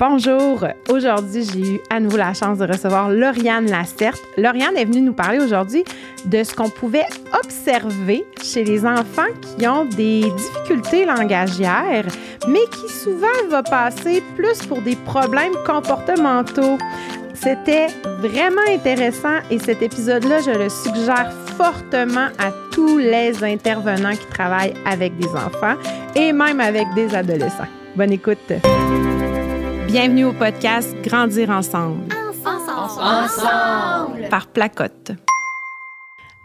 Bonjour. Aujourd'hui, j'ai eu à nouveau la chance de recevoir Lauriane Lacerte. Lauriane est venue nous parler aujourd'hui de ce qu'on pouvait observer chez les enfants qui ont des difficultés langagières, mais qui souvent vont passer plus pour des problèmes comportementaux. C'était vraiment intéressant et cet épisode-là, je le suggère fortement à tous les intervenants qui travaillent avec des enfants et même avec des adolescents. Bonne écoute. Bienvenue au podcast Grandir ensemble. Ensemble. ensemble. Par Placotte.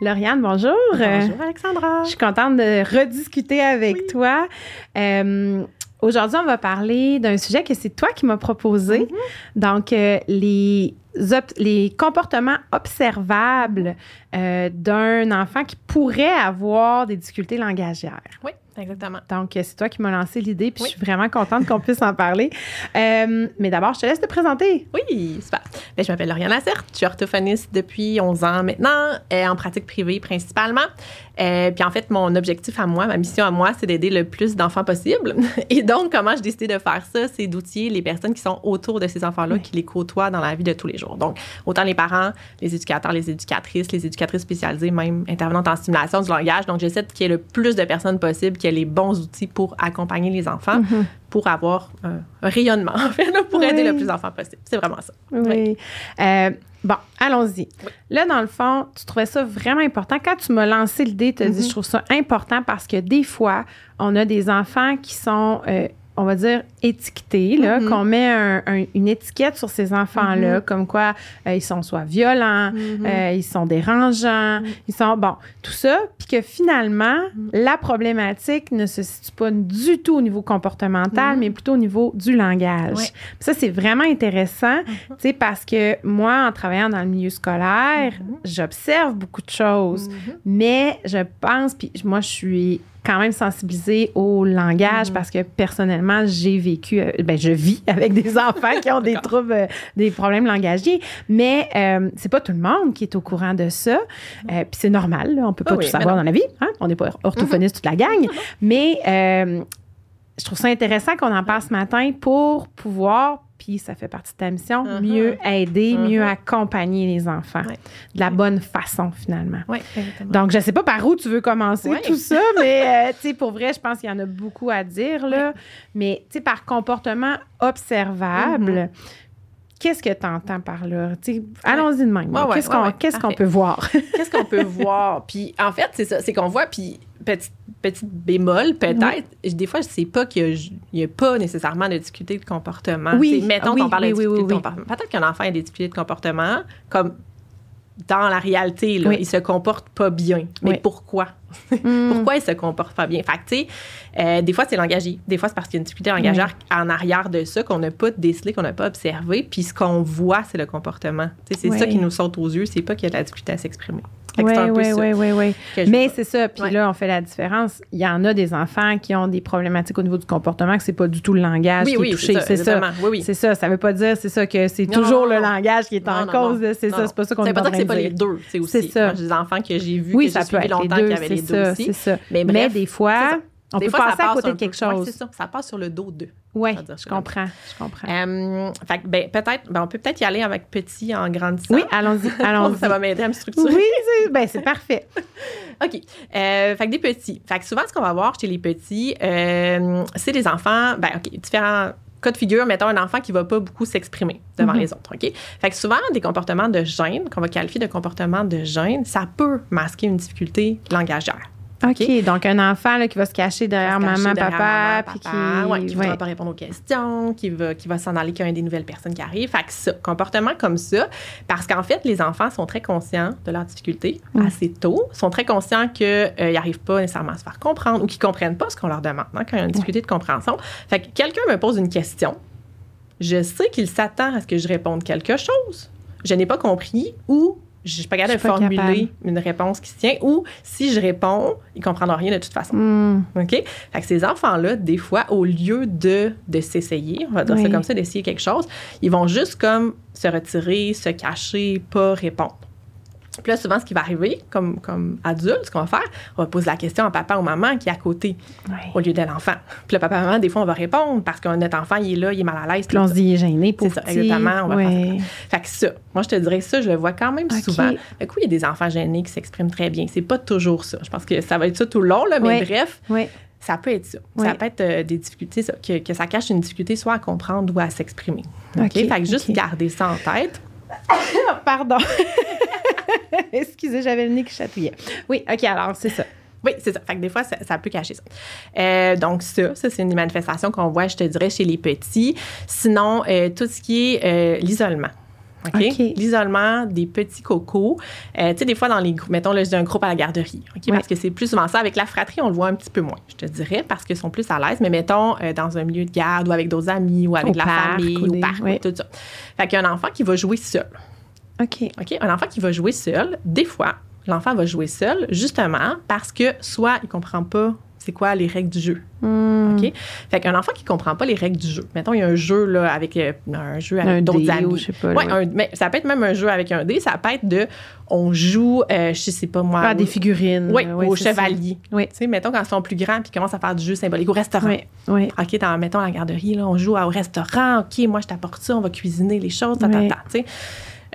Lauriane, bonjour. Bonjour Alexandra. Je suis contente de rediscuter avec toi. Euh, Aujourd'hui, on va parler d'un sujet que c'est toi qui m'as proposé. Mm-hmm. Donc, euh, les, les comportements observables euh, d'un enfant qui pourrait avoir des difficultés langagières. Oui, exactement. Donc, euh, c'est toi qui m'as lancé l'idée, puis je suis vraiment contente qu'on puisse en parler. Euh, mais d'abord, je te laisse te présenter. Oui, super. Bien, je m'appelle Lauriane Lacerte, je suis orthophoniste depuis 11 ans maintenant, en pratique privée principalement. Euh, puis en fait, mon objectif à moi, ma mission à moi, c'est d'aider le plus d'enfants possible. Et donc, comment j'ai décidé de faire ça, c'est d'outiller les personnes qui sont autour de ces enfants-là, qui les côtoient dans la vie de tous les jours. Donc, autant les parents, les éducateurs, les éducatrices, les éducatrices spécialisées, même intervenantes en stimulation du langage. Donc, j'essaie qu'il y ait le plus de personnes possible, qu'il y ait les bons outils pour accompagner les enfants. Mm-hmm. Pour avoir un rayonnement, en fait, pour aider le plus d'enfants possible. C'est vraiment ça. Oui. Euh, bon, allons-y. Là, dans le fond, tu trouvais ça vraiment important. Quand tu m'as lancé l'idée, tu as dit, Mm-hmm. je trouve ça important parce que des fois, on a des enfants qui sont, euh, on va dire, étiquetés, là, Mm-hmm. qu'on met un- un- une étiquette sur ces enfants-là, comme quoi euh, ils sont soit violents, Mm-hmm. euh, ils sont dérangeants, ils sont, bon, tout ça, puis que finalement, Mm-hmm. la problématique ne se situe pas du tout au niveau comportemental, mais plutôt au niveau du langage. Mm-hmm. Ouais. Ça, c'est vraiment intéressant, tu sais, parce que moi, en travaillant dans le milieu scolaire, j'observe beaucoup de choses, mais je pense, puis moi, je suis quand même sensibilisée au langage parce que personnellement, j'ai vécu, euh, ben, je vis avec des enfants qui ont des troubles, euh, des problèmes langagiers, mais euh, c'est pas tout le monde qui est au courant de ça. Euh, puis c'est normal, là, on peut pas oui, tout savoir mais dans la vie, hein? on n'est pas orthophoniste toute la gang, mais euh, je trouve ça intéressant qu'on en parle ce matin pour pouvoir, puis ça fait partie de ta mission, Mhm. mieux aider, mieux accompagner les enfants Ouais. de la bonne façon finalement. Donc, je sais pas par où tu veux commencer Ouais. tout ça, mais euh, pour vrai, je pense qu'il y en a beaucoup à dire, là. Mais, par comportement observable, Mhm. Qu'est-ce que tu entends par là? Allons-y de même. Ouais, ouais, qu'est-ce qu'on peut voir? Qu'est-ce qu'on peut voir? Puis en fait, c'est ça, c'est qu'on voit, puis petite, petite bémol, peut-être, des fois, je sais pas qu'il n'y a, pas nécessairement de difficulté de comportement. Oui, Tu sais, mettons oui, qu'on parle oui, de difficulté comportement. Peut-être qu'un enfant a des difficultés de comportement, comme dans la réalité, là, il se comporte pas bien. Mais pourquoi? Pourquoi il se comporte pas bien? Fait que, tu sais, euh, des fois, c'est langagier. Des fois, c'est parce qu'il y a une difficulté langagière en arrière de ça qu'on n'a pas décelé, qu'on n'a pas observé. Puis ce qu'on voit, c'est le comportement. C'est ça qui nous saute aux yeux. C'est pas qu'il y a de la difficulté à s'exprimer. Oui, oui, oui, oui, Mais c'est ça. Puis Ouais. là, on fait la différence. Il y en a des enfants qui ont des problématiques au niveau du comportement, que c'est pas du tout le langage Oui, qui oui, est touché. c'est ça, C'est ça. Oui, oui. C'est ça. Ça veut pas dire, c'est ça, que c'est toujours non, le non. langage qui est en Non, cause. C'est ça. C'est pas ça qu'on est pas dire que c'est pas les deux, c'est aussi. C'est ça. Moi, des enfants que j'ai vus, Oui, que ça peut être les longtemps deux. qui avaient C'est les ça, aussi. c'est ça. Mais Mais, des fois, ça. on Des peut fois, passer à côté de quelque peu. Ouais, chose. c'est ça. Ça passe sur le dos d'eux. Oui, je comprends. Je comprends. Euh, fait ben, peut-être, ben, on peut peut-être y aller avec petit en grandissant. Oui, allons-y. Allons-y. ça va m'aider à me structurer. Oui, c'est ben, c'est parfait. OK. Euh, fait que des petits. Fait que souvent, ce qu'on va voir chez les petits, euh, c'est des enfants, ben, OK, différents cas de figure, mettons un enfant qui va pas beaucoup s'exprimer devant Mhm. les autres, OK? Fait que souvent, des comportements de gêne, qu'on va qualifier de comportements de gêne, ça peut masquer une difficulté langagière. OK. Donc, un enfant là, qui va se cacher derrière Se cacher maman, derrière papa, maman, puis qui. ouais, ouais. voudra pas répondre aux questions, qui va, qui va s'en aller quand il y a des nouvelles personnes qui arrivent. Fait que ça, comportement comme ça, parce qu'en fait, les enfants sont très conscients de leurs difficultés Mm. assez tôt, sont très conscients qu'ils n'arrivent pas nécessairement à se faire comprendre ou qu'ils comprennent pas ce qu'on leur demande hein, quand il y a une difficulté de compréhension. Fait que quelqu'un me pose une question, je sais qu'il s'attend à ce que je réponde quelque chose. Je n'ai pas compris ou je suis pas capable de formuler capable. une réponse qui se tient ou si je réponds, ils comprendront rien de toute façon. Hmm. OK? Fait que ces enfants-là, des fois, au lieu de, de s'essayer, on va dire ça comme ça, d'essayer quelque chose, ils vont juste comme se retirer, se cacher, pas répondre. Puis là, souvent, ce qui va arriver, comme, comme adulte, ce qu'on va faire, on va poser la question à papa ou maman qui est à côté, au lieu de l'enfant. Puis le papa maman, des fois, on va répondre parce que notre enfant, il est là, il est mal à l'aise. Puis on se dit, il est gêné pour ça, exactement. On va. Fait que ça, moi, je te dirais ça, je le vois quand même souvent. Fait que oui, il y a des enfants gênés qui s'expriment très bien. C'est pas toujours ça. Je pense que ça va être ça tout le long, là, mais Ouais. bref, ça peut être ça. Ça peut être euh, des difficultés, ça, que, que ça cache une difficulté soit à comprendre ou à s'exprimer. Ok? Fait que juste garder ça en tête. Pardon. Excusez, j'avais le nez qui chatouillait. Oui, OK, alors, c'est ça. Oui, c'est ça. Fait que des fois, ça, peut cacher ça. Euh, donc, ça, ça, c'est une manifestation qu'on voit, je te dirais, chez les petits. Sinon, euh, tout ce qui est euh, l'isolement. OK? OK. L'isolement des petits cocos. Euh, tu sais, des fois, dans les groupes, mettons, là, je dis un groupe à la garderie. OK? Parce que c'est plus souvent ça. Avec la fratrie, on le voit un petit peu moins, je te dirais, parce qu'ils sont plus à l'aise. Mais mettons, euh, dans un milieu de garde ou avec d'autres amis ou avec Au la parc famille, ou des- parc, tout ça. Fait qu'il y a un enfant qui va jouer seul. OK. OK? Un enfant qui va jouer seul, des fois, l'enfant va jouer seul, justement parce que soit il comprend pas c'est quoi les règles du jeu? Hmm. OK? Fait qu'un enfant qui comprend pas les règles du jeu. Mettons, il y a un jeu là, avec euh, un jeu Un avec d'autres amis. ou je sais pas, Ouais, un- mais ça peut être même un jeu avec un dé, ça peut être de on joue, euh, je sais pas moi. Ah, au- des figurines. Oui, Ouais, au chevalier. Oui. Tu sais, mettons quand ils sont plus grands puis ils commencent à faire du jeu symbolique au restaurant. Oui, oui. OK, dans, mettons, la garderie, là, on joue au restaurant. OK, moi, je t'apporte ça, on va cuisiner les choses, ta, ta.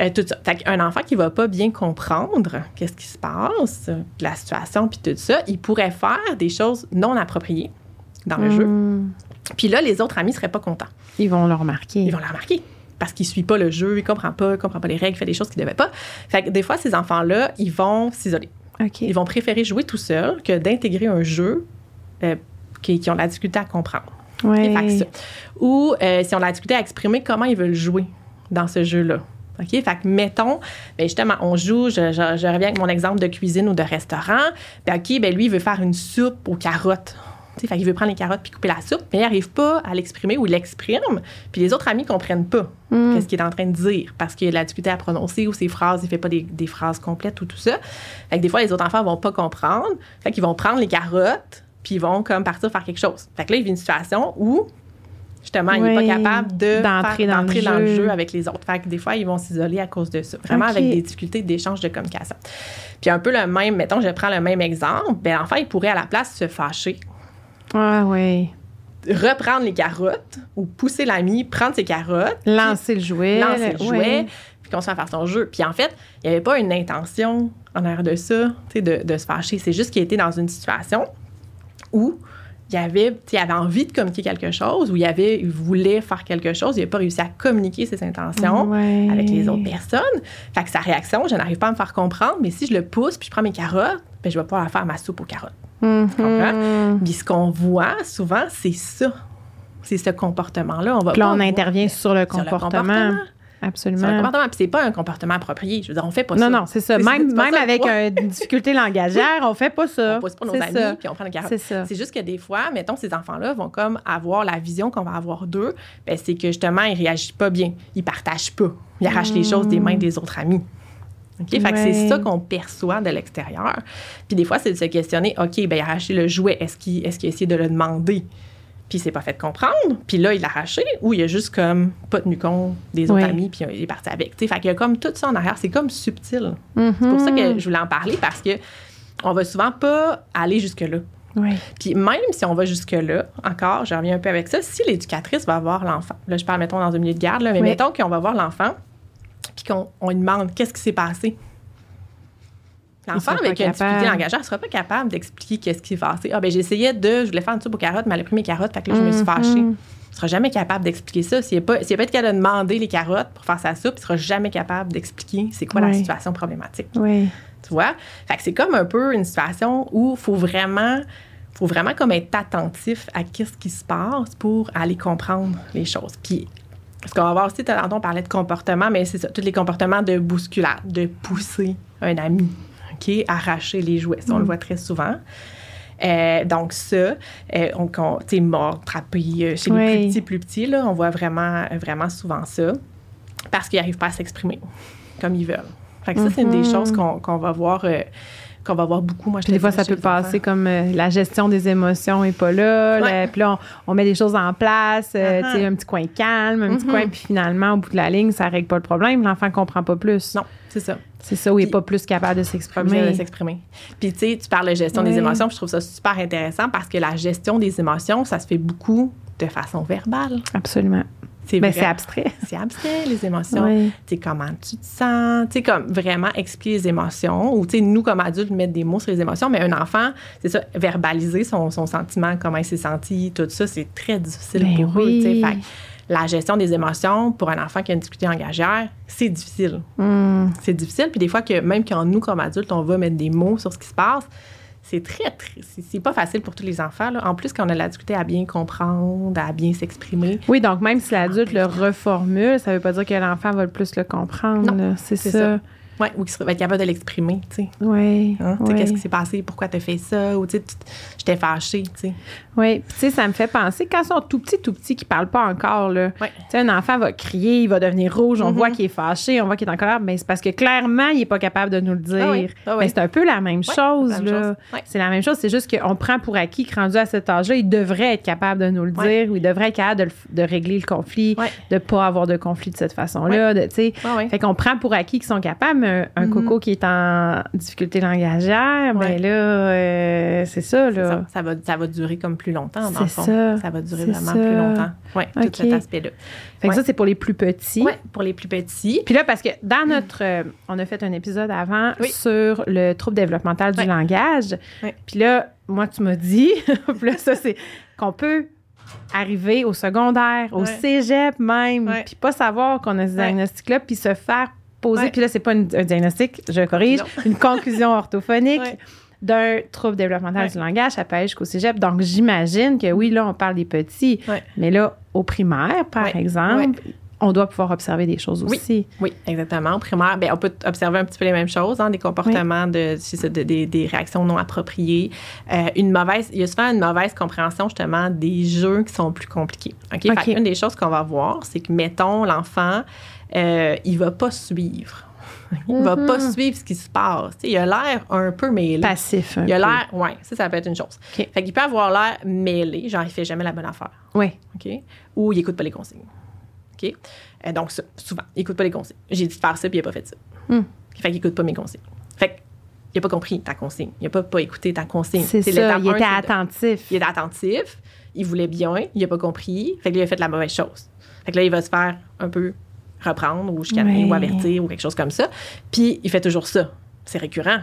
Euh, tout ça. Fait qu'un enfant qui va pas bien comprendre qu'est-ce qui se passe, la situation, puis tout ça, il pourrait faire des choses non appropriées dans le jeu. Hmm. Puis là, les autres amis seraient pas contents. Ils vont le remarquer. Ils vont le remarquer. Parce qu'il suit pas le jeu, il comprend pas, il comprend pas les règles, il fait des choses qu'il devait pas. Fait que des fois, ces enfants-là, ils vont s'isoler. Ils vont préférer jouer tout seuls que d'intégrer un jeu euh, qui, qui ont de la difficulté à comprendre. Ouais. Ou euh, si on a la difficulté à exprimer comment ils veulent jouer dans ce jeu-là. OK? Fait que, mettons, ben justement, on joue, je, je- je reviens avec mon exemple de cuisine ou de restaurant. Ben, OK, ben lui, il veut faire une soupe aux carottes. Fait qu'il veut prendre les carottes puis couper la soupe, mais il n'arrive pas à l'exprimer ou il l'exprime. Puis les autres amis comprennent pas Hmm. qu'est-ce qu'il est en train de dire parce qu'il a de la difficulté à prononcer ou ses phrases, il fait pas des, des phrases complètes ou tout ça. Fait que des fois, les autres enfants vont pas comprendre. Fait qu'ils vont prendre les carottes puis ils vont comme partir faire quelque chose. Fait que là, il vit une situation où justement, il n'est pas capable de d'entrer dans le d'entrer dans, le jeu. avec les autres. Fait que des fois, ils vont s'isoler à cause de ça. Vraiment avec des difficultés d'échange de communication. Puis un peu le même, mettons, je prends le même exemple, ben l'enfant, il pourrait à la place se fâcher, Ah, oui. reprendre les carottes ou pousser l'ami, prendre ses carottes, Lancer le jouet. lancer le ouais. jouet, puis qu'on se à faire son jeu. Puis en fait, il n'y avait pas une intention en arrière de ça, de, de se fâcher. C'est juste qu'il était dans une situation où il avait, il avait envie de communiquer quelque chose, où il, avait, il voulait faire quelque chose, il n'a pas réussi à communiquer ses intentions Ouais. avec les autres personnes. Fait que sa réaction, je n'arrive pas à me faire comprendre, mais si je le pousse puis je prends mes carottes, ben, je vais pouvoir faire ma soupe aux carottes. Comprends? Puis ce qu'on voit souvent, c'est ça. C'est ce comportement-là. On va là, on intervient sur le sur le comportement. Le Absolument. comportement. Puis c'est pas un comportement approprié. Je veux dire, on fait pas Non, ça. non, c'est ça. Même, même ça. avec une difficulté langagière, on fait pas ça. On pousse pas nos amis, ça. puis on prend les carottes. C'est ça. C'est juste que des fois, mettons, ces enfants-là vont comme avoir la vision qu'on va avoir d'eux. Ben, c'est que justement, ils réagissent pas bien. Ils partagent pas. Ils arrachent les choses des mains des autres amis. OK? Fait que c'est ça qu'on perçoit de l'extérieur. Puis des fois, c'est de se questionner, OK, ben, il a arraché le jouet. Est-ce qu'il, est-ce qu'il a essayé de le demander? Puis il s'est pas fait comprendre. Puis là, il l'a arraché. Ou il a juste comme pas tenu compte des autres amis, puis il est parti avec. Tu sais, fait qu'il y a comme tout ça en arrière. C'est comme subtil. Mhm. C'est pour ça que je voulais en parler parce que on va souvent pas aller jusque-là. Ouais. Puis même si on va jusque-là, encore, je reviens un peu avec ça, si l'éducatrice va voir l'enfant, là je parle, mettons, dans un milieu de garde, là, mais Oui. mettons qu'on va voir l'enfant, puis qu'on on lui demande qu'est-ce qui s'est passé. L'enfant, pas avec une difficulté capable. langagère, ne sera pas capable d'expliquer qu'est-ce qui s'est passé. Ah, ben j'essayais de, je voulais faire une soupe aux carottes, mais elle a pris mes carottes, fait que là, je me suis fâchée. Il ne sera jamais capable d'expliquer ça. S'il n'est pas, s'il a pas été capable de demander les carottes pour faire sa soupe, il ne sera jamais capable d'expliquer c'est quoi la situation problématique. Oui. Tu vois? Fait que c'est comme un peu une situation où il faut vraiment, faut vraiment comme être attentif à qu'est-ce qui se passe pour aller comprendre les choses. Puis, ce qu'on va voir aussi, tantôt on parlait de comportement, mais c'est ça, tous les comportements de bousculade, de pousser un ami, OK? Arracher les jouets. Ça, on le voit très souvent. Euh, donc ça, euh, on, on- tu sais, mort, trapper euh, chez les plus petits, plus petits, là, on voit vraiment, vraiment souvent ça parce qu'ils n'arrivent pas à s'exprimer comme ils veulent. Fait que ça, c'est une des Mhm. choses qu'on qu'on va voir euh, qu'on va voir beaucoup. Moi, je des fois, ça peut passer enfants. comme euh, la gestion des émotions est pas là. Ouais. là, puis là, on, on met des choses en place, euh, sais, un petit coin calme, un petit Mhm. coin, puis finalement, au bout de la ligne, ça règle pas le problème. L'enfant comprend pas plus. Non, c'est ça. C'est ça, où il est Puis- pas plus capable de s'exprimer. s'exprimer. Puis, tu sais, tu parles de gestion des émotions, puis je trouve ça super intéressant parce que la gestion des émotions, ça se fait beaucoup de façon verbale. Absolument. C'est vrai. c'est abstrait. C'est abstrait, les émotions. Oui. Tu sais, comment tu te sens, tu comme vraiment expliquer les émotions, ou tu nous, comme adultes, mettre des mots sur les émotions, mais un enfant, c'est ça, verbaliser son, son sentiment, comment il s'est senti, tout ça, c'est très difficile Ben pour eux, oui. Fait que la gestion des émotions, pour un enfant qui a une difficulté langagière, c'est difficile. Hum. C'est difficile, puis des fois, que même quand nous, comme adultes, on va mettre des mots sur ce qui se passe, c'est très, très, c'est pas facile pour tous les enfants. Là. En plus, quand on a la difficulté à bien comprendre, à bien s'exprimer, Oui, donc même si l'adulte le reformule, ça veut pas dire que l'enfant va le plus le comprendre. C'est c'est ça. ça. Ouais, ou qu'il va être capable de l'exprimer, tu sais. Oui. Hein? Oui. Qu'est-ce qui s'est passé? Pourquoi t'as fait ça? Ou tu sais, j'étais fâchée, tu sais. Oui, Puis, tu sais, ça me fait penser, quand ils sont tout petits, tout petits, qui parlent pas encore, là. Ouais. Tu sais, un enfant va crier, il va devenir rouge, on Mhm. voit qu'il est fâché, on voit qu'il est en colère, mais c'est parce que clairement, il est pas capable de nous le dire. Ah oui, ah oui. Mais c'est un peu la même chose, c'est la même là. chose. Ouais. C'est la même chose, c'est juste qu'on prend pour acquis que rendu à cet âge-là, il devrait être capable de nous le dire, ou il devrait être capable de, le- de régler le conflit, de pas avoir de conflit de cette façon-là, tu sais. Fait qu'on prend pour acquis qu'ils sont capables, un, Mhm. coco qui est en difficulté langagière, Ouais. ben là, euh, c'est ça, là. ça. Ça va, ça va durer comme plus longtemps, dans le fond. ça. va durer vraiment ça. plus longtemps. Oui, tout cet aspect-là. Fait que Ouais. ça, c'est pour les plus petits. Oui, pour les plus petits. Puis là, parce que dans notre. euh, on a fait un épisode avant Oui. sur le trouble développemental du langage. Puis là, moi, tu m'as dit, là, ça, c'est qu'on peut arriver au secondaire, au cégep même, puis pas savoir qu'on a ce diagnostic-là, puis se faire poser. Ouais. Puis là, c'est pas une- un diagnostic, je corrige, une conclusion orthophonique. Ouais. d'un trouble développemental du langage, ça peut aller jusqu'au cégep. Donc, j'imagine que oui, là, on parle des petits, mais là, au primaire, par exemple, on doit pouvoir observer des choses Oui. aussi. Oui, exactement. Primaire, ben, on peut observer un petit peu les mêmes choses, hein, des comportements, de, des, réactions non appropriées. Euh, une mauvaise, il y a souvent une mauvaise compréhension justement des jeux qui sont plus compliqués. OK? Fait une des choses qu'on va voir, c'est que, mettons, l'enfant, euh, il va pas suivre. Il va pas Mhm. suivre ce qui se passe. Tu sais, il a l'air un peu mêlé. Passif. un Il a l'air, ouais, ça, ça peut être une chose. OK. Fait qu'il peut avoir l'air mêlé, genre il fait jamais la bonne affaire. Oui. OK? Ou il écoute pas les consignes. OK? Euh, donc, ça, souvent, il écoute pas les consignes. J'ai dit de faire ça, puis il a pas fait ça. Hmm. Fait qu'il écoute pas mes consignes. Fait qu'il a pas compris ta consigne. Il a pas, pas écouté ta consigne. C'est ça. Il était attentif. il était attentif, il voulait bien, il a pas compris. Fait que là, il a fait la mauvaise chose. Fait que là, il va se faire un peu reprendre ou chicaner ou avertir ou quelque chose comme ça. Puis, il fait toujours ça. C'est récurrent.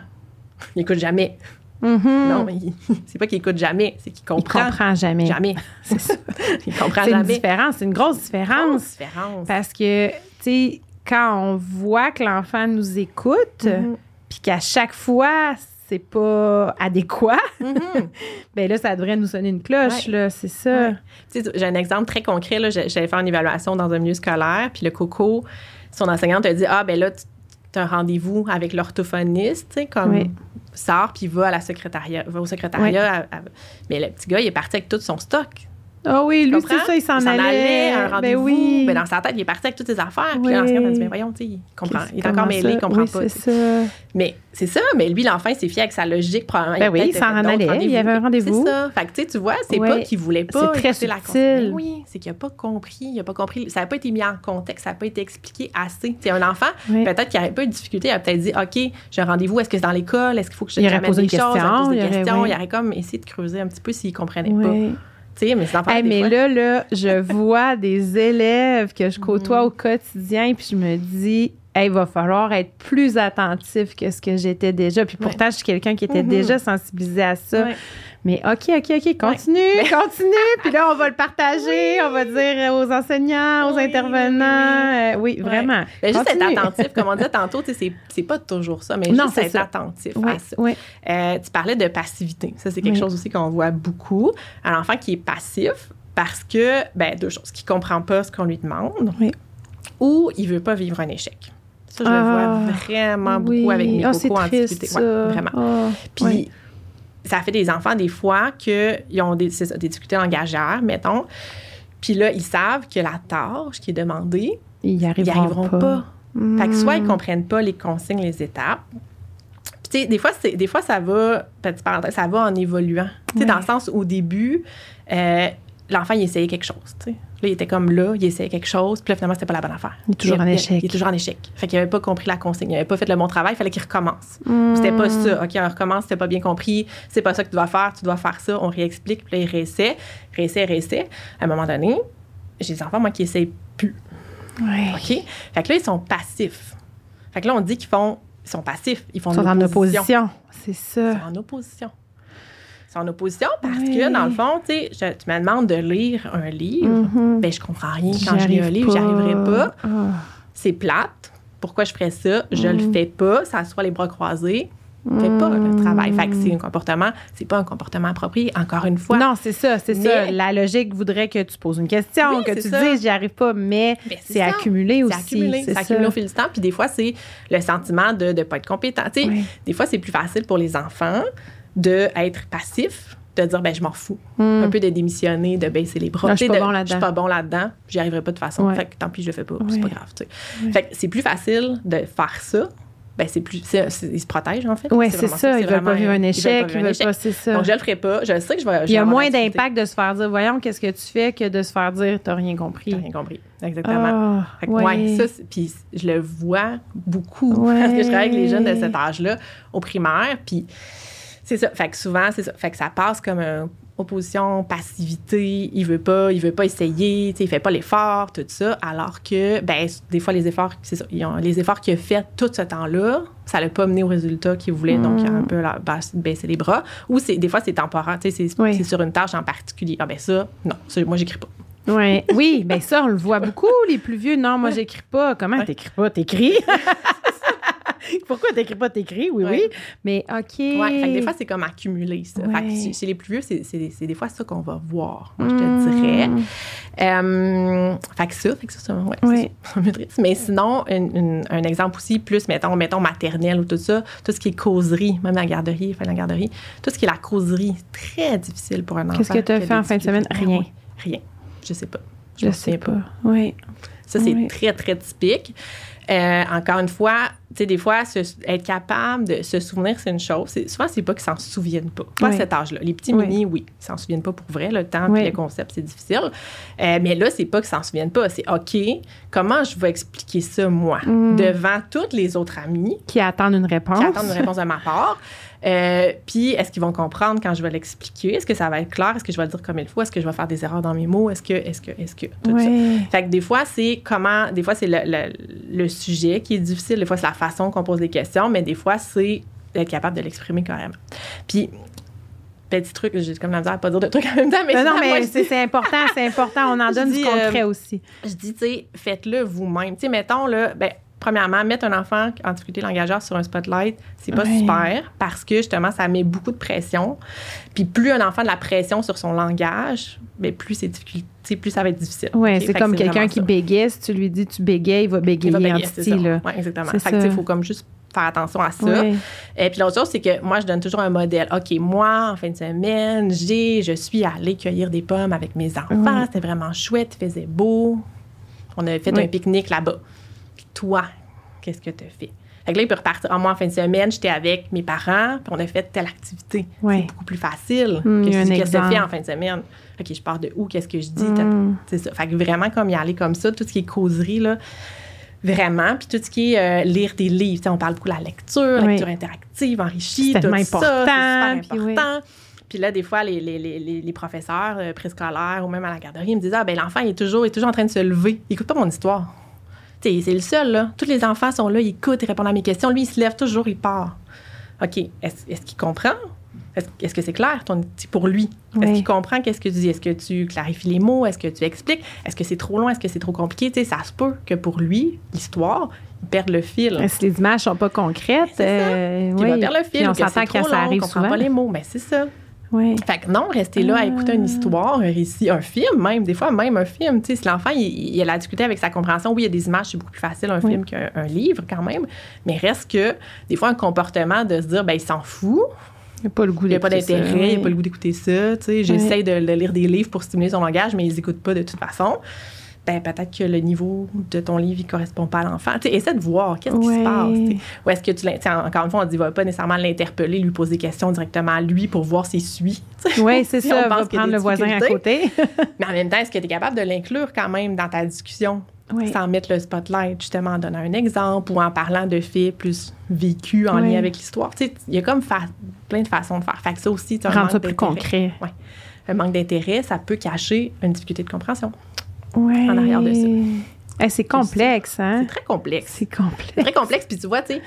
Il écoute jamais. Mhm. Non, il- c'est pas qu'il écoute jamais, c'est qu'il Il comprend. comprend jamais. Jamais. C'est ça. il comprend C'est une jamais. différence. C'est une grosse différence. Grosse différence. Parce que, tu sais, quand on voit que l'enfant nous écoute, Mhm. puis qu'à chaque fois, c'est pas adéquat, Mhm. ben là, ça devrait nous sonner une cloche, Ouais. là. C'est ça. Ouais. Tu sais, J'ai un exemple très concret. là. J'allais faire une évaluation dans un milieu scolaire, puis le coco, son enseignante a dit Ah, ben là, tu as un rendez-vous avec l'orthophoniste, tu sais, comme Oui. sort, puis va, à la secrétariat, va au secrétariat. à- à- Mais le petit gars, il est parti avec tout son stock. Ah oui, lui, c'est ça, il s'en allait. à un Ben rendez-vous. oui. Ben, dans sa tête, il est parti avec toutes ses affaires. Puis Oui. a dit Mais voyons, tu sais, il comprend. Il est encore mêlé, il comprend oui, pas. ça. Mais c'est ça, mais lui, l'enfant, il s'est fié avec sa logique, probablement. Ben a oui, il s'en allait, il y avait un rendez-vous. C'est ça. Fait que, tu vois, c'est Ouais. pas qu'il voulait pas C'est très la subtil. Oui, c'est qu'il a pas compris, il a pas compris. Ça n'a pas été mis en contexte, ça n'a pas été expliqué assez. C'est un enfant, peut-être qu'il n'avait pas eu de difficulté, il a peut-être dit, OK, j'ai un rendez-vous, est-ce que c'est dans l'école? Est-ce qu'il faut que je Il j'amène posé des choses? Il aurait posé il des questions. Il aurait comme essayé de creuser un petit peu s'il comprenait pas. Oui. Tu sais, mais Hey, fois- là, là, je vois des élèves que je côtoie Mhm. au quotidien, puis je me dis, hey, il va falloir être plus attentif que ce que j'étais déjà. Puis pourtant, je suis quelqu'un qui était Mhm. déjà sensibilisé à ça. Ouais. Mais OK, OK, OK, continue, continue. Puis là, on va le partager, on va dire aux enseignants, aux Oui, intervenants. Euh, Oui, Ouais. vraiment. Ben, juste Continue. être attentif, comme on disait tantôt, c'est- pas toujours ça, mais Non, juste être ça. attentif à ça. Euh, tu parlais de passivité. Ça, c'est quelque chose aussi qu'on voit beaucoup. Un enfant qui est passif parce que, ben, deux choses, qui comprend pas ce qu'on lui demande ou il veut pas vivre un échec. Ça, je Ah, le vois vraiment beaucoup Oui. avec mes Ah, cocos c'est en difficulté. Ouais, vraiment. Ah, Puis, oui. ça fait des enfants, des fois, qu'ils ont des, ça, des difficultés langagières, mettons. Puis là, ils savent que la tâche qui est demandée, Ils n'y arriveront, pas. Fait que soit ils comprennent pas les consignes, les étapes, tu sais, des fois, c'est, des fois, ça va, petite parenthèse, ça va en évoluant. Tu sais, dans le sens, au début, euh, l'enfant, il essayait quelque chose, tu sais. Là, il était comme là, il essayait quelque chose, puis là, finalement, c'était pas la bonne affaire. Il est toujours en échec. Il, est toujours en échec. Fait qu'il avait pas compris la consigne, il avait pas fait le bon travail, il fallait qu'il recommence. C'était pas ça. OK, on recommence, c'était pas bien compris, c'est pas ça que tu dois faire, tu dois faire ça, on réexplique, puis là, il réessaie, réessaie, réessaie. À un moment donné, j'ai des enfants, moi, qui essayent plus. Ouais. OK? Fait que là, ils sont passifs. Fait que là, on dit qu'ils font, ils sont passifs, ils font Ils sont de en opposition. C'est Ils ça. sont en opposition. En opposition parce Oui. que, dans le fond, tu sais, je- tu me demandes de lire un livre, Mhm. ben je comprends rien quand je lis un livre, j'y arriverai pas. Ah. C'est plate. Pourquoi je ferais ça? Je Mm. le fais pas. Ça soit les bras croisés. Je fais pas le travail. Fait que c'est un comportement, c'est pas un comportement approprié. Encore une fois. Non, c'est ça, c'est ça. La logique voudrait que tu poses une question, Oui, que tu ça. dises j'y arrive pas, mais Ben, c'est accumulé aussi. C'est accumulé, c'est ça. accumulé au fil du temps. Puis des fois, c'est le sentiment de ne pas être compétent. Oui. Des fois, c'est plus facile pour les enfants d'être passifs, de dire ben je m'en fous. Mm. Un peu de démissionner, de baisser les bras. Je suis pas de- bon Je suis là-dedans. pas bon là-dedans, j'y arriverai pas de toute façon. Ouais. Fait que tant pis, je le fais pas, Ouais. c'est pas grave. tu sais. Fait que c'est plus facile de faire ça. Ben, c'est plus. c'est- c'est- ils se protègent, en fait. Oui, c'est vraiment ça. Ils veulent pas vivre un ils veulent échec, pas ils vivre un veulent échec. pas, c'est ça. Donc, je le ferai pas. Je sais que je vais. Il y a moins d'impact de se faire dire voyons, qu'est-ce que tu fais que de se faire dire t'as rien compris. T'as rien compris. Exactement. Que, ouais. ça, puis je le vois beaucoup parce que je travaille avec les jeunes de cet âge-là au primaire, puis c'est ça. Fait que souvent, c'est ça. Fait que ça passe comme une opposition, passivité, il veut pas, il veut pas essayer, tu sais, il fait pas l'effort, tout ça, alors que, ben, des fois, les efforts, c'est ça, ils ont- les efforts qu'il a fait tout ce temps-là, ça l'a pas mené au résultat qu'il voulait, donc il a un peu la- bas- baissé les bras. Ou c'est, des fois, c'est temporaire, tu sais, c'est, Oui. c'est sur une tâche en particulier. Ah ben ça, non, ça, moi, j'écris pas. Ouais. Oui, bien ça, on le voit beaucoup, les plus vieux. Non, moi, j'écris pas. Comment t'écris pas? T'écris? Pourquoi t'écris pas? T'écris, oui, Ouais. oui. Mais OK. Ouais, fait que des fois, c'est comme accumulé, ça. Fait que Ouais. chez, les plus vieux, c'est, des fois ça qu'on va voir, moi, je te dirais. Euh, fait que ça, fait que ça, un- ouais, maîtrise. Mais sinon, une- une- un exemple aussi, plus, mettons, mettons, maternelle ou tout ça, tout ce qui est causerie, même la garderie, enfin, la garderie, tout ce qui est la causerie, très difficile pour un enfant. Qu'est-ce que t'as qui a fait en fin de semaine? Rien. Rien. Je sais pas. Je m'en sais souviens pas. Oui. ça, c'est Oui. très, très typique. Euh, encore une fois, tu sais, des fois, se- être capable de se souvenir, c'est une chose. Souvent, c'est pas qu'ils s'en souviennent pas. Pas Oui. à cet âge-là. Les petits Oui. mini, oui, ils s'en souviennent pas pour vrai. Le temps Oui. puis le concept, c'est difficile. Euh, mais là, c'est pas qu'ils s'en souviennent pas. C'est OK, comment je vais expliquer ça, moi, Mm. devant toutes les autres amis Qui attendent une réponse. qui attendent une réponse de ma part? Euh, puis, est-ce qu'ils vont comprendre quand je vais l'expliquer? Est-ce que ça va être clair? Est-ce que je vais le dire comme il faut? Est-ce que je vais faire des erreurs dans mes mots? Est-ce que, est-ce que, est-ce que, tout ça? Fait que des fois, c'est comment, des fois, c'est le, le- le sujet qui est difficile, des fois, c'est la façon qu'on pose des questions, mais des fois, c'est d'être capable de l'exprimer carrément. Puis, petit truc, j'ai comme la misère à pas dire de trucs en même temps, mais, Non, mais c'est important, c'est important. On en donne dis, du concret euh, aussi. je dis, tu sais, faites-le vous-même. Tu sais, mettons, là, ben, premièrement, mettre un enfant en difficulté langagère sur un spotlight, c'est pas super parce que, justement, ça met beaucoup de pression. Puis, plus un enfant a de la pression sur son langage, ben, plus c'est difficile, plus ça va être difficile. Oui, c'est que comme quelqu'un qui bégaye. Si tu lui dis tu bégayes, il va Il bégayer va en bégayer, petit. Ouais, exactement. Fait que, il faut comme juste faire attention à ça. Et puis l'autre chose, c'est que moi, je donne toujours un modèle. OK, moi, en fin de semaine, j'ai, je suis allée cueillir des pommes avec mes enfants. C'était vraiment chouette, il faisait beau. On avait fait Oui. un pique-nique là-bas. Toi, qu'est-ce que tu as fait? Fait que là, il peut repartir. Ah, moi, en fin de semaine, j'étais avec mes parents, puis on a fait telle activité. Ouais. C'est beaucoup plus facile un qu'est-ce que fais exemple. en fin de semaine. OK, je pars de où? Qu'est-ce que je dis? Hmm. C'est ça. Fait que vraiment, comme y aller comme ça, tout ce qui est causerie, là, vraiment. Puis tout ce qui est euh, lire des livres. On parle beaucoup de la lecture, Oui. lecture interactive, enrichie, tout tellement ça. important, C'est super puis oui. important. Puis là, des fois, les, les, les, les, les professeurs euh, préscolaires ou même à la garderie, ils me disent Ah, ben l'enfant, il est toujours, il est toujours en train de se lever. Il écoute pas mon histoire. Tu sais, c'est le seul, là. Tous les enfants sont là, ils écoutent, ils répondent à mes questions. Lui, il se lève toujours, il part. OK, est-ce qu'il comprend? Est-ce que c'est clair ton, pour lui? Est-ce qu'il comprend qu'est-ce que tu dis? Est-ce que tu clarifies les mots? Est-ce que tu expliques? Est-ce que c'est trop loin? Est-ce que c'est trop compliqué? Tu sais, ça se peut que pour lui, l'histoire, il perde le fil. Si les images sont pas concrètes, ça. euh, il oui. va perdre le fil. Puis on s'entend que ça long, arrive on comprend souvent. pas les mots. Mais c'est ça. Oui. Fait que non, rester là à Ah. écouter une histoire, un récit, un film même, des fois même un film. Tu sais, si l'enfant, il, il a la difficulté avec sa compréhension, oui, il y a des images, c'est beaucoup plus facile un Oui. film qu'un un livre quand même, mais reste que des fois un comportement de se dire, ben il s'en fout, Il n'y a pas le goût il n'y a pas d'écouter d'intérêt, il n'y a pas le goût d'écouter ça. Tu sais, j'essaie de, de lire des livres pour stimuler son langage, mais ils n'écoutent pas de toute façon. Ben, peut-être que le niveau de ton livre ne correspond pas à l'enfant. Essaie de voir qu'est-ce qui se passe. Ou est-ce que tu encore une fois, on dit va pas nécessairement l'interpeller, lui poser des questions directement à lui pour voir s'il suit. Oui, c'est Si on ça. pense Va prendre le voisin à côté. Mais en même temps, est-ce que tu es capable de l'inclure quand même dans ta discussion? Oui. Sans mettre le spotlight, justement, en donnant un exemple ou en parlant de faits plus vécus en Oui. lien avec l'histoire. Tu sais, il y a comme fa- plein de façons de faire. Fait que ça aussi, tu Rendre ça plus concret. Ouais. Un manque d'intérêt, ça peut cacher une difficulté de compréhension. Ouais. En arrière de ça. Eh, c'est complexe, hein? C'est très complexe. C'est complexe. très complexe. Puis tu vois, tu sais,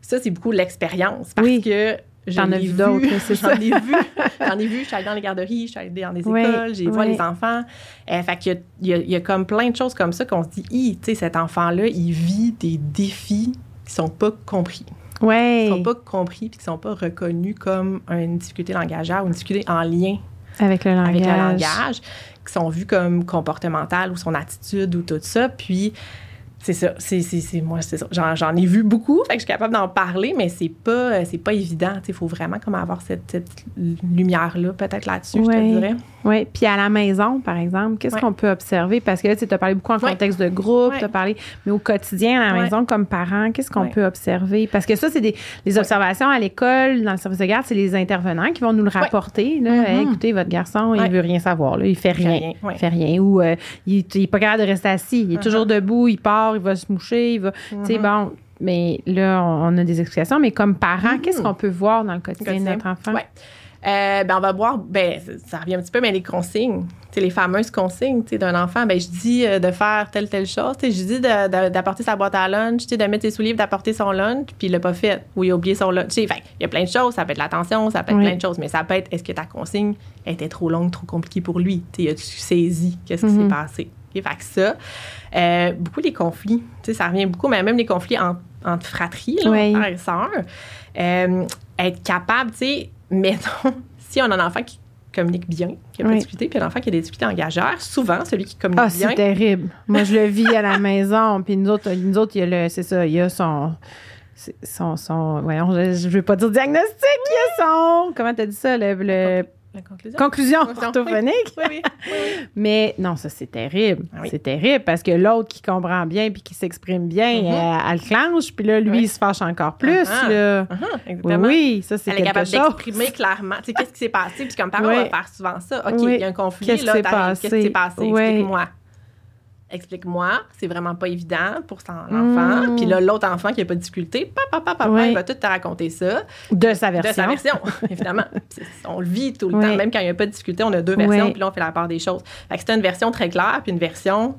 ça, c'est beaucoup l'expérience. Parce Oui. que je T'en as l'ai vu d'autres, c'est J'en ai vu. J'en ai vu. Je suis allée dans les garderies, je suis allée dans les Oui, écoles, j'ai vu oui. les enfants. Euh, fait qu'il y y a- il y a comme plein de choses comme ça qu'on se dit, tu sais, cet enfant-là, il vit des défis qui sont pas compris. Qui Oui. sont pas compris puis qui sont pas reconnus comme une difficulté langagière ou une difficulté en lien Avec le langage. avec le langage, qui sont vus comme comportementales ou son attitude ou tout ça. Puis, c'est ça. C'est, moi, c'est ça. J'en, j'en ai vu beaucoup, fait que je suis capable d'en parler, mais c'est pas, euh, c'est pas évident. Il faut vraiment comme avoir cette, cette lumière-là, peut-être là-dessus, je te dirais. Oui, puis à la maison, par exemple, qu'est-ce qu'on peut observer? Parce que là, tu as parlé beaucoup en contexte de groupe, tu as parlé, mais au quotidien, à la maison, comme parent, qu'est-ce qu'on peut observer? Parce que ça, c'est des les observations à l'école, dans le service de garde, c'est les intervenants qui vont nous le rapporter. Là, Mhm. Hey, écoutez, votre garçon, il veut rien savoir, là, il fait fait rien. Il fait rien. Ou euh, il, il est pas capable de rester assis, il est Mhm. toujours debout, il part, il va se moucher, il va. Tu sais, Mhm. bon. Mais là, on a des explications. Mais comme parent, Mhm. qu'est-ce qu'on peut voir dans le quotidien de notre enfant? Ouais. Euh, ben, on va voir, ben, ça- revient un petit peu, mais les consignes, les fameuses consignes d'un enfant, ben, je dis euh, de faire telle, telle chose. tu sais, Je dis d'apporter sa boîte à lunch, tu sais, de mettre ses souliers, d'apporter son lunch, puis il l'a pas fait, ou il a oublié son lunch. Tu sais, fait, il y a plein de choses, ça peut être l'attention, ça peut être Oui. plein de choses, mais ça peut être, est-ce que ta consigne était trop longue, trop compliquée pour lui? Tu sais, as-tu saisi qu'est-ce qui s'est passé? Fait que ça, euh, beaucoup les conflits, tu sais, ça revient beaucoup, mais même les conflits en- entre fratries, là, Oui. frères et sœurs, euh, être capable, tu sais, mettons, si on a un enfant qui communique bien, qui a pas Oui. puis un enfant qui a des difficultés engagères, souvent, celui qui communique Ah, bien, c'est terrible. Moi, je le vis à la maison. Puis nous autres, nous autres, il y a le, c'est ça, il y a son, son, son, voyons, je, je veux pas dire diagnostic, il y a son, comment t'as dit ça, le, le- la conclusion. conclusion orthophonique. Oui, oui. Mais non, ça, c'est terrible. Ah. C'est terrible parce que l'autre qui comprend bien puis qui s'exprime bien, Mhm. elle, elle le clenche. Puis là, lui, il se fâche encore plus. Là. Oui, exactement. oui, ça, c'est Elle est quelque capable chose. d'exprimer clairement, tu sais, qu'est-ce qui s'est passé? Puis comme parent, on va faire souvent ça. OK, il y a un conflit, Qu'est-ce qui s'est passé? Qu'est-ce qui s'est passé? Oui. Explique-moi. Explique-moi. C'est vraiment pas évident pour son enfant. Mm. Puis là, l'autre enfant qui a pas de difficulté, papa, papa, papa, Oui. il va tout te raconter ça. De sa version. De sa version, évidemment. On le vit tout le Oui. temps. Même quand il n'y a pas de difficulté, on a deux versions, Oui. puis là, on fait la part des choses. Fait que c'est une version très claire, puis une version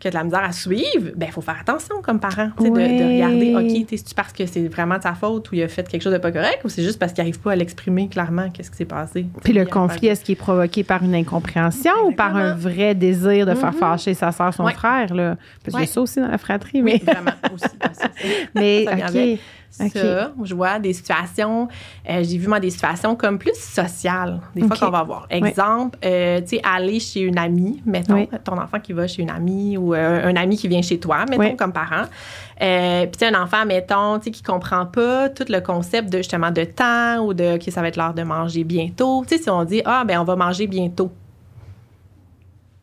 qui a de la misère à suivre. Ben, il faut faire attention comme parent, de, regarder, OK, tu c'est parce que c'est vraiment de sa faute ou il a fait quelque chose de pas correct ou c'est juste parce qu'il n'arrive pas à l'exprimer clairement qu'est-ce qui s'est passé? Puis le conflit, est-ce qu'il est provoqué par une incompréhension ou par un vrai désir de faire Mhm. fâcher sa soeur, son frère? Là? Parce Ouais. ça aussi dans la fratrie. Oui, Mais, vraiment aussi. mais OK. avec. Ça, je vois des situations, euh, j'ai vu moi des situations comme plus sociales, des fois qu'on va voir. Exemple, euh, tu sais, aller chez une amie, mettons, Oui. ton enfant qui va chez une amie ou euh, un ami qui vient chez toi, mettons, Oui. comme parent. Puis tu sais, un enfant, mettons, tu sais, qui comprend pas tout le concept de justement de temps ou de que ça va être l'heure de manger bientôt. Tu sais, si on dit, ah, ben on va manger bientôt.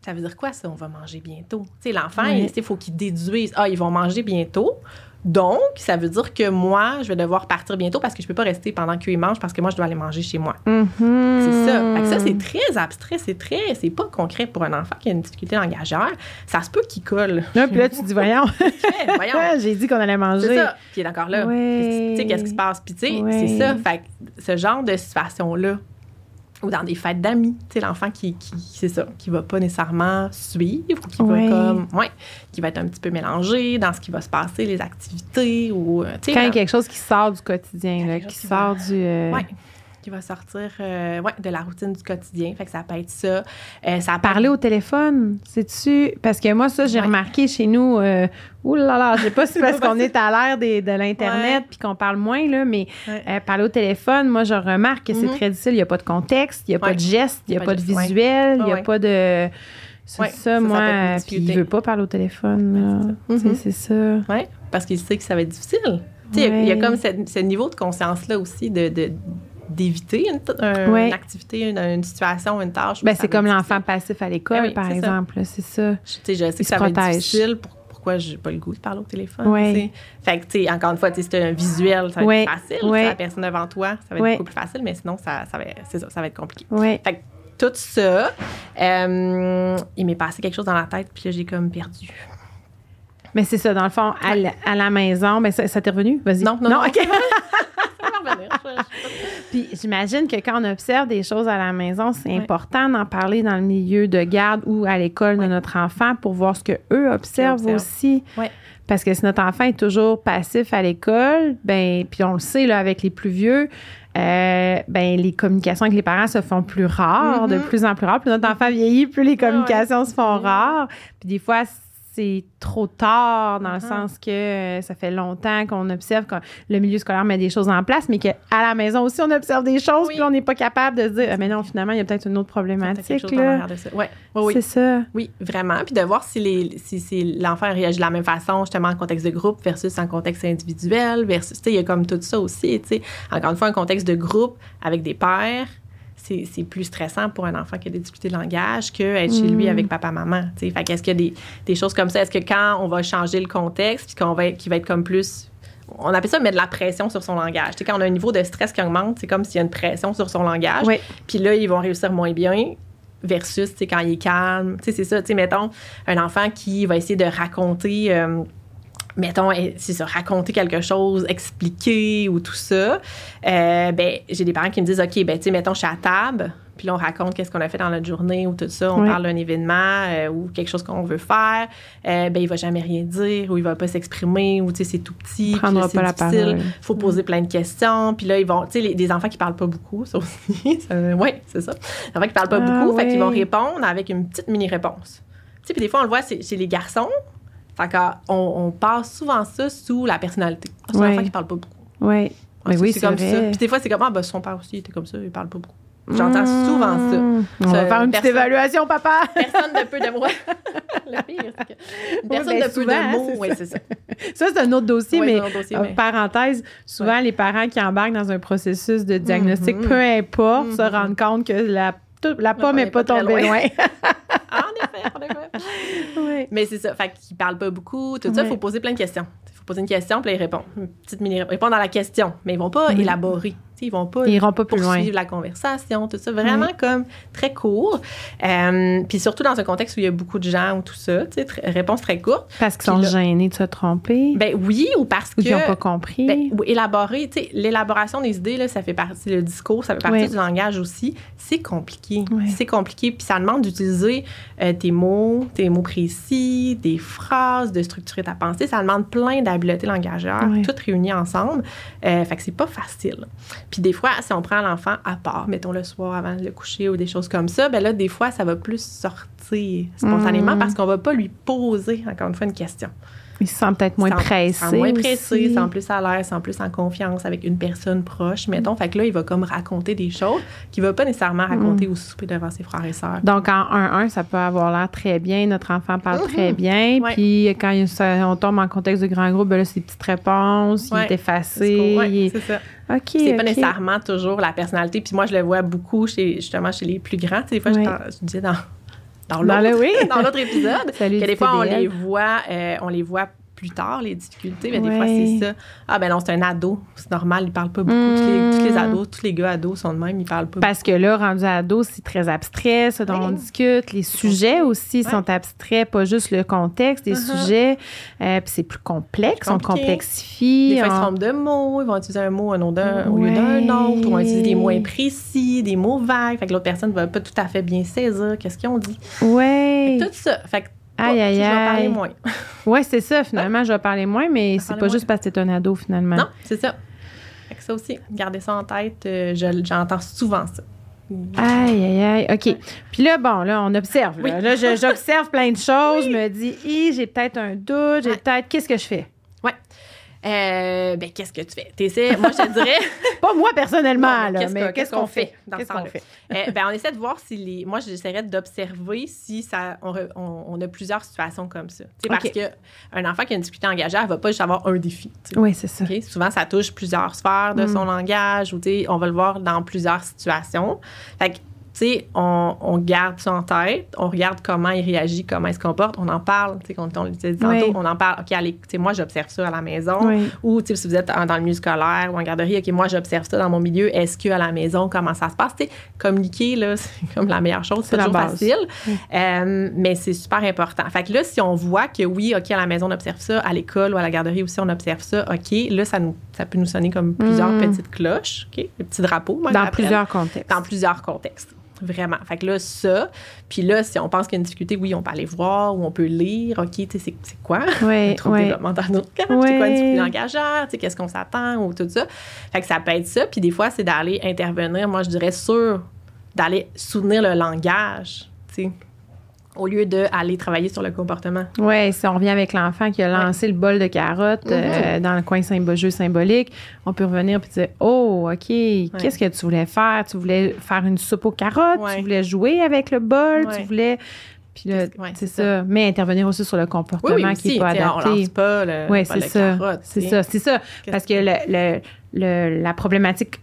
Ça veut dire quoi, ça, on va manger bientôt? Tu sais, l'enfant, Oui. il faut qu'il déduise, ah, ils vont manger bientôt. Donc, ça veut dire que moi, je vais devoir partir bientôt parce que je peux pas rester pendant qu'ils mangent parce que moi, je dois aller manger chez moi. Mhm. C'est ça. Fait que ça, c'est très abstrait, c'est très, c'est pas concret pour un enfant qui a une difficulté langagère. Ça se peut qu'il colle. Là, puis là, tu dis, voyons, voyons. j'ai dit qu'on allait manger. C'est ça. Puis il est encore là. Ouais. Tu sais, qu'est-ce qui se passe? Puis tu sais, Ouais. c'est ça. Fait que ce genre de situation-là, ou dans des fêtes d'amis, tu sais, l'enfant qui, qui c'est ça, qui va pas nécessairement suivre, ou qui va comme, ouais, qui va être un petit peu mélangé dans ce qui va se passer, les activités, ou, euh, tu sais, Quand il y a quelque chose qui sort du quotidien, là, qui sort du. euh, ouais, qui va sortir, euh, ouais, de la routine du quotidien. Fait que ça peut être ça. Euh, ça Parler au téléphone, sais-tu? Parce que moi, ça, j'ai Ouais. remarqué chez nous. Euh, ouh là là, je sais pas si c'est parce qu'on est à l'ère de l'Internet puis qu'on parle moins, là, mais euh, parler au téléphone, moi, je remarque que c'est Mhm. très difficile. Il n'y a pas de contexte, il n'y a pas de geste, il n'y a pas de visuel, il n'y a pas de. C'est Ouais, ça, moi. Puis il veut pas parler au téléphone, Mhm. C'est ça. Oui, parce qu'il sait que ça va être difficile. Il y a comme ce, ce niveau de conscience-là aussi de, de- d'éviter une, un- Ouais. une activité, une, une situation, une tâche. Ben, c'est comme l'enfant passif à l'école, Ben oui, par exemple. C'est ça. Je, tu je sais que ça va être difficile. Pour, pourquoi j'ai pas le goût de parler au téléphone? Tu sais. Fait que, tu encore une fois, tu sais, c'est un visuel, ça va être facile. La personne devant toi, ça va être beaucoup plus facile, mais sinon, ça, ça, va, ça, ça va être compliqué. Oui. Fait que tout ça, euh, il m'est passé quelque chose dans la tête, puis là, j'ai comme perdu. Mais c'est ça, dans le fond, à, la, à la maison, ben ça, ça t'est revenu? Vas-y. Non, non, non. OK. Ça Puis j'imagine que quand on observe des choses à la maison, c'est important d'en parler dans le milieu de garde ou à l'école de notre enfant pour voir ce que eux observent aussi. Ouais. Parce que si notre enfant est toujours passif à l'école, ben puis on le sait là avec les plus vieux, euh, ben les communications avec les parents se font plus rares, de Mhm. plus en plus rares. Plus notre enfant vieillit, plus les Ah ouais. communications se font Mhm. rares. Puis des fois c'est trop tard dans le Mhm. sens que euh, ça fait longtemps qu'on observe que le milieu scolaire met des choses en place, mais qu'à la maison aussi on observe des choses, Oui. puis on n'est pas capable de se dire, ah, mais non, finalement il y a peut-être une autre problématique là. de ça. Ouais. Oui, oui. C'est ça. Oui, vraiment. Puis de voir si, les, si, si l'enfant réagit de la même façon, justement, en contexte de groupe versus en contexte individuel, versus, tu sais, il y a comme tout ça aussi, tu sais. Encore une fois, un contexte de groupe avec des pères, c'est, plus stressant pour un enfant qui a des difficultés de langage que être chez lui Mm. avec papa-maman. Fait qu'est-ce qu'il y a des, des choses comme ça? Est-ce que quand on va changer le contexte, puis qu'on va être, qu'il va être comme plus... On appelle ça mettre de la pression sur son langage. Quand on a un niveau de stress qui augmente, c'est comme s'il y a une pression sur son langage. Oui. Puis là, ils vont réussir moins bien versus, quand il est calme. C'est ça. Tu sais, mettons, un enfant qui va essayer de raconter, euh, mettons, eh, c'est ça, raconter quelque chose, expliquer ou tout ça. Euh, ben, j'ai des parents qui me disent, OK, ben, tu sais, mettons, je suis à table, puis là, on raconte qu'est-ce qu'on a fait dans notre journée ou tout ça. On Oui. parle d'un événement euh, ou quelque chose qu'on veut faire. Euh, ben, il va jamais rien dire ou il va pas s'exprimer ou, tu sais, c'est tout petit. Prendra pas la parole. faut poser plein de questions. Puis là, ils vont, tu sais, des enfants qui parlent pas beaucoup, ça aussi. oui, c'est ça. Des enfants qui parlent pas Ah, beaucoup, fait qu'ils vont ouais. répondre avec une petite mini-réponse. Tu sais, puis des fois, on le voit chez les garçons. Fait qu'on on passe souvent ça sous la personnalité. C'est un Ouais. enfant qui parle pas beaucoup. Oui. Ah, Mais c'est- oui, c'est comme vrai. ça. Puis des fois, c'est comme, ah, ben, son père aussi, il était comme ça, il parle pas beaucoup. J'entends Mmh. souvent ça. On va faire une petite évaluation, papa. Personne de peu de mots. le pire, c'est que personne ben, de peu souvent, hein, de mots, oui, ça. c'est ça. Ça, c'est un autre dossier, Ouais, mais un euh, mais- parenthèse, souvent les parents qui embarquent dans un processus de diagnostic, Mhm. peu importe, se rendent compte que la, pomme n'est est pas, tombée loin. loin. Ah, Mais c'est ça. Fait qu'ils parlent pas beaucoup. Tout ça, il faut poser plein de questions. Il faut poser une question, puis là, ils répondent. Une petite mini répondre à la question. Mais ils vont pas élaborer. Ils vont pas Ils iront pas plus loin. poursuivre la conversation, tout ça. Vraiment comme très court. Euh, puis surtout dans un contexte où il y a beaucoup de gens ou tout ça. Tu sais, tr- réponse très courte. Parce qu'ils sont là- gênés de se tromper? Ben oui, ou parce ou que... qu'ils n'ont pas compris? Ben, ou élaborer, tu sais, l'élaboration des idées, là, ça fait partie, le discours, ça fait partie Oui. du langage aussi. C'est compliqué. Oui. C'est compliqué, puis ça demande d'utiliser euh, tes mots, tes mots précis, des phrases, de structurer ta pensée. Ça demande plein d'habiletés langagères, toutes réunies ensemble. Euh, fait que c'est pas facile. Puis des fois, si on prend l'enfant à part, mettons le soir avant de le coucher ou des choses comme ça, ben là, des fois, ça va plus sortir spontanément Mm. parce qu'on va pas lui poser, encore une fois, une question. Ils se sentent peut-être moins pressés. ils moins pressés, sont plus à l'aise, sont plus en confiance avec une personne proche, mettons. Fait que là, il va comme raconter des choses qu'il va pas nécessairement raconter au souper devant ses frères et sœurs. Donc, en 1-1, ça peut avoir l'air très bien. Notre enfant parle Mhm. très bien. Ouais. Puis, quand il- ça- on tombe en contexte de grand groupe, ben là, c'est des petites réponses. Il est effacé. Ouais, il est- c'est ça. OK. C'est pas nécessairement toujours la personnalité. Puis moi, je le vois beaucoup chez, justement chez les plus grands. Des fois, je je, disais dans, dans l'autre oui. dans l'autre épisode, Salut que des fois, on les voit, euh, on les voit plus tard, les difficultés. Mais des fois, c'est ça. Ah, ben non, c'est un ado. C'est normal, il parle pas beaucoup. Tous, les, tous les Mm. ados, tous les gars ados sont de même, ils parlent pas Parce que là, rendu ado, c'est très abstrait, ce dont on discute. Les sujets aussi Ouais. sont abstraits, pas juste le contexte des Uh-huh. sujets. Euh, puis c'est plus complexe, on complexifie. Des fois, ils se on- trompent de mots, ils vont utiliser un mot un nom d'un- au lieu d'un autre, ou ils vont utiliser des mots imprécis, des mots vagues. Fait que l'autre personne ne va pas tout à fait bien saisir qu'est-ce qu'ils ont dit. Ouais. Tout ça. Fait que, Aïe, oh, aïe, je vais parler aïe. moins. Ouais, c'est ça, finalement, je vais parler moins, mais c'est pas moins. juste parce que t'es un ado, finalement. Non, c'est ça. Fait que ça aussi, gardez ça en tête. euh, je- J'entends souvent ça. Aïe, aïe, aïe. OK. Puis là, bon, là, on observe. Là, Oui. J'observe plein de choses. Je me dis, j'ai peut-être un doute, j'ai peut-être. Qu'est-ce que je fais? Euh, ben, qu'est-ce que tu fais? T'essaies, moi, je te dirais. Pas moi personnellement, Non, qu'est-ce mais que- qu'est-ce qu'on fait? dans ce qu'on fait? Euh, ben, on essaie de voir si les. Moi, j'essaierais d'observer si ça. On, re- on- on a plusieurs situations comme ça. Sais, Parce qu'un enfant qui a une difficulté engagée, elle va pas juste avoir un défi. tu sais. Oui, c'est ça. Souvent, ça touche plusieurs sphères de Mm. son langage ou, on va le voir dans plusieurs situations. Fait que, tu sais, on, on garde ça en tête, on regarde comment il réagit, comment il se comporte, on en parle, tu sais, on le disait tantôt, Oui. on en parle, OK, allez, tu sais, moi, j'observe ça à la maison. Oui. Ou, tu sais, si vous êtes dans le milieu scolaire ou en garderie, OK, moi, j'observe ça dans mon milieu, est-ce qu'à la maison, comment ça se passe? Tu sais, communiquer, là, c'est comme la meilleure chose, C'est toujours base. facile. Euh, mais c'est super important. Fait que là, si on voit que oui, OK, à la maison, on observe ça, à l'école ou à la garderie aussi, on observe ça, OK, là, ça, nous, ça peut nous sonner comme plusieurs Mm. petites cloches, OK, des petits drapeaux. moi, je Dans l'appelle. plusieurs contextes. Dans plusieurs contextes. Vraiment. Fait que là, ça. Puis là, si on pense qu'il y a une difficulté, oui, on peut aller voir ou on peut lire. OK, tu sais, c'est- c'est quoi? Oui, un trouble oui. développemental du handicap, Ouais. c'est quoi une difficulté engagère, tu sais, qu'est-ce qu'on s'attend ou tout ça. Fait que ça peut être ça. Puis des fois, c'est d'aller intervenir, moi, je dirais, sur d'aller soutenir le langage, tu sais, au lieu d'aller travailler sur le comportement. Oui, si on revient avec l'enfant qui a lancé le bol de carottes Mhm. euh, dans le coin jeu symbolique, on peut revenir et dire Oh, OK, qu'est-ce que tu voulais faire? Tu voulais faire une soupe aux carottes, Ouais. tu voulais jouer avec le bol, tu voulais. Puis là, c'est ça. Mais intervenir aussi sur le comportement Oui, oui, qui n'est pas On adapté. lance pas le, c'est ça. C'est ça, c'est ça. Parce que le, le- le- la problématique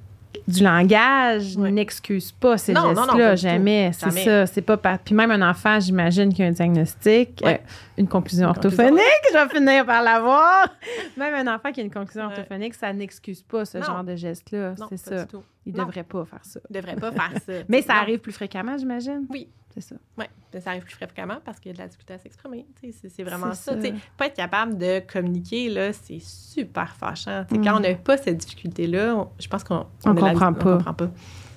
du langage n'excuse pas ces gestes-là, jamais. C'est ça. C'est pas par- Puis même un enfant, j'imagine qu'il y a un diagnostic, euh, une conclusion Une conclusion. orthophonique, je vais finir par l'avoir. Même un enfant qui a une conclusion orthophonique, ça n'excuse pas ce Non. genre de geste-là. C'est pas ça. du tout. Il Non. devrait pas faire ça. Il devrait pas faire ça. Mais ça Non. arrive plus fréquemment, j'imagine. Oui. C'est ça. Oui, ça arrive plus fréquemment parce qu'il y a de la difficulté à s'exprimer. C'est vraiment ça. Pas être capable de communiquer, là, c'est super fâchant. Mm. Quand on n'a pas cette difficulté-là, je pense qu'on la- comprend comprend pas.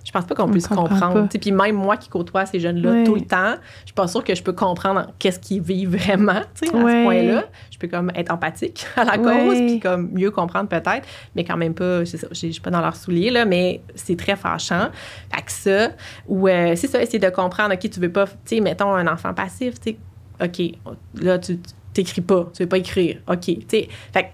Je pense pas qu'on On puisse comprend comprendre. Puis même moi qui côtoie ces jeunes-là tout le temps, je suis pas sûre que je peux comprendre qu'est-ce qu'ils vivent vraiment à ce point-là. Je peux comme être empathique à la cause, puis comme mieux comprendre peut-être, mais quand même pas, je suis pas dans leurs souliers, là, mais c'est très fâchant. Fait que ça, ou euh, c'est ça, essayer de comprendre, OK, tu veux pas, tu sais, mettons un enfant passif, tu sais, OK, là, tu t'écris pas, tu veux pas écrire, OK, tu sais, fait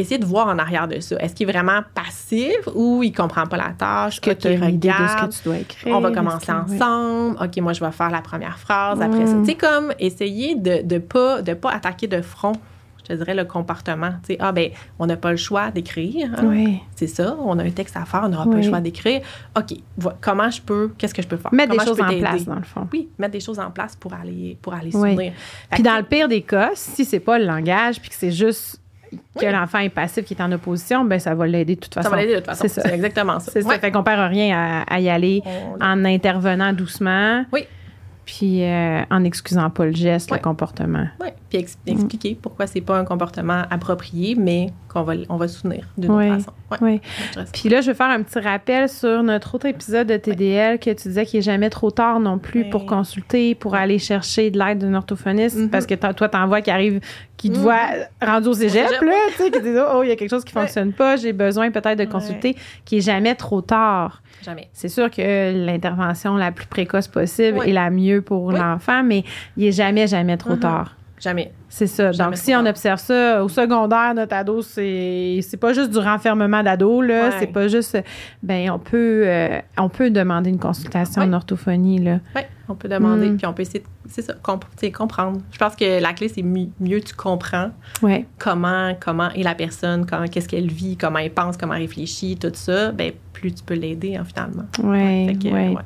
essayer de voir en arrière de ça. Est-ce qu'il est vraiment passif ou il comprend pas la tâche? Que tu de ce que tu dois écrire? On va commencer oui. ensemble. OK, moi, je vais faire la première phrase après ça. Mm. Tu sais, comme essayer de ne pas, de pas attaquer de front, je te dirais, le comportement. Tu sais, ah, ben, on n'a pas le choix d'écrire. hein. Oui. C'est ça, on a un texte à faire, on n'aura pas le choix d'écrire. OK, comment je peux, qu'est-ce que je peux faire? Mettre des Comment choses en place, dans le fond. Oui, mettre des choses en place pour aller, pour aller Oui. Puis que, dans le pire des cas, si c'est pas le langage, puis que c'est juste que Oui. l'enfant est passif, qui est en opposition, ben ça va l'aider de toute façon. ça va l'aider de toute façon. C'est ça. C'est exactement ça. C'est ça. Fait qu'on perd rien à, à y aller On- en intervenant doucement. Oui. Puis euh, en excusant pas le geste, le comportement. Ouais, puis ex- expliquer pourquoi c'est pas un comportement approprié, mais qu'on va, on va soutenir d'une Ouais. autre façon. Ouais. Oui. Puis là, je vais faire un petit rappel sur notre autre épisode de TDL que tu disais qu'il n'est jamais trop tard non plus Oui. pour consulter, pour aller chercher de l'aide d'un orthophoniste. Mhm. Parce que toi, t'en vois qui arrive, qui te Mhm. voit rendu au cégep, cégep. là, tu sais, qui dit Oh, il y a quelque chose qui Ouais. fonctionne pas, j'ai besoin peut-être de consulter, qui est jamais trop tard. Jamais. C'est sûr que l'intervention la plus précoce possible est la mieux pour Oui. l'enfant, mais il est jamais, jamais trop Mhm. tard. Jamais. C'est ça. Jamais Donc, si on observe ça au secondaire, notre ado, c'est c'est pas juste du renfermement d'ado, là. Ouais. C'est pas juste. Ben, on peut, euh, on peut demander une consultation Ouais. en orthophonie, là. Oui, on peut demander, Mm. puis on peut essayer, de- c'est ça, comp- comprendre. Je pense que la clé, c'est mi- mieux tu comprends Ouais. comment, comment est la personne, comment, qu'est-ce qu'elle vit, comment elle pense, comment elle réfléchit, tout ça, ben plus tu peux l'aider, hein, finalement. Ouais.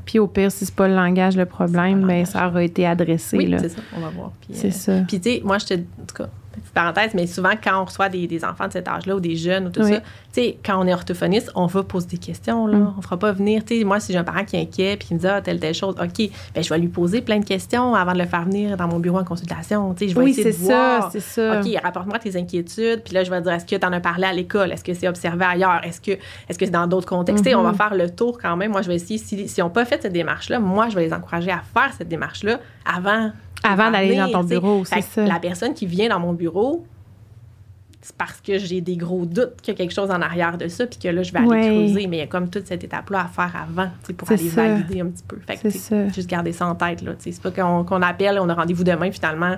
Puis au pire, si c'est pas le langage le problème, ben, langage. ça aura été adressé, Oui, là. c'est ça, on va voir. Puis, C'est euh, ça. Puis, tu sais, moi, je En tout cas, petite parenthèse, mais souvent, quand on reçoit des, des enfants de cet âge-là ou des jeunes ou tout Oui. ça, tu sais, quand on est orthophoniste, on va poser des questions, là. Mm. On fera pas venir. Tu sais, moi, si j'ai un parent qui est inquiet puis qui me dit, ah, telle, telle chose, OK, ben, je vais lui poser plein de questions avant de le faire venir dans mon bureau en consultation. Tu sais, je vais Oui, essayer c'est de ça, voir. c'est ça. OK, rapporte-moi tes inquiétudes. Puis là, je vais dire, est-ce que tu en as parlé à l'école? Est-ce que c'est observé ailleurs? Est-ce que est-ce que c'est dans d'autres contextes? Tu sais, On va Mhm. faire le tour quand même. Moi, je vais essayer, si, si on n'a pas fait cette démarche-là, moi, je vais les encourager à faire cette démarche-là avant. Avant d'aller dans ton bureau, c'est ça. La personne qui vient dans mon bureau, c'est parce que j'ai des gros doutes qu'il y a quelque chose en arrière de ça, puis que là, je vais aller Ouais. creuser. Mais il y a comme toute cette étape-là à faire avant, tu sais, pour aller ça. valider un petit peu. Fait que, juste garder ça en tête, là. C'est pas qu'on qu'on appelle, on a rendez-vous demain, finalement.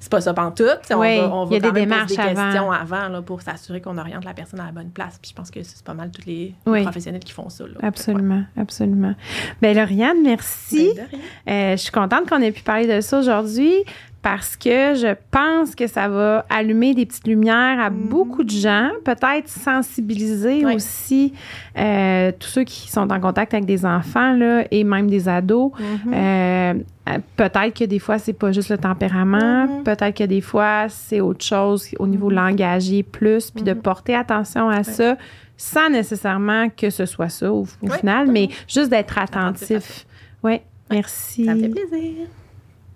C'est pas ça pantoute. On Oui, va, on il y a va des quand même poser démarches des avant. questions avant là, pour s'assurer qu'on oriente la personne à la bonne place. Puis je pense que c'est pas mal tous les, professionnels qui font ça. Là. Absolument, absolument. Ben Lauriane, merci. Ben, de rien. Euh, je suis contente qu'on ait pu parler de ça aujourd'hui parce que je pense que ça va allumer des petites lumières à beaucoup de gens, peut-être sensibiliser aussi euh, tous ceux qui sont en contact avec des enfants là, et même des ados. Mhm. Euh, peut-être que des fois, c'est pas juste le tempérament. Mhm. Peut-être que des fois, c'est autre chose au niveau langagier plus, puis de porter attention à ça sans nécessairement que ce soit ça au, final, mais juste d'être attentif. Attentif Oui, merci. Ça me fait plaisir.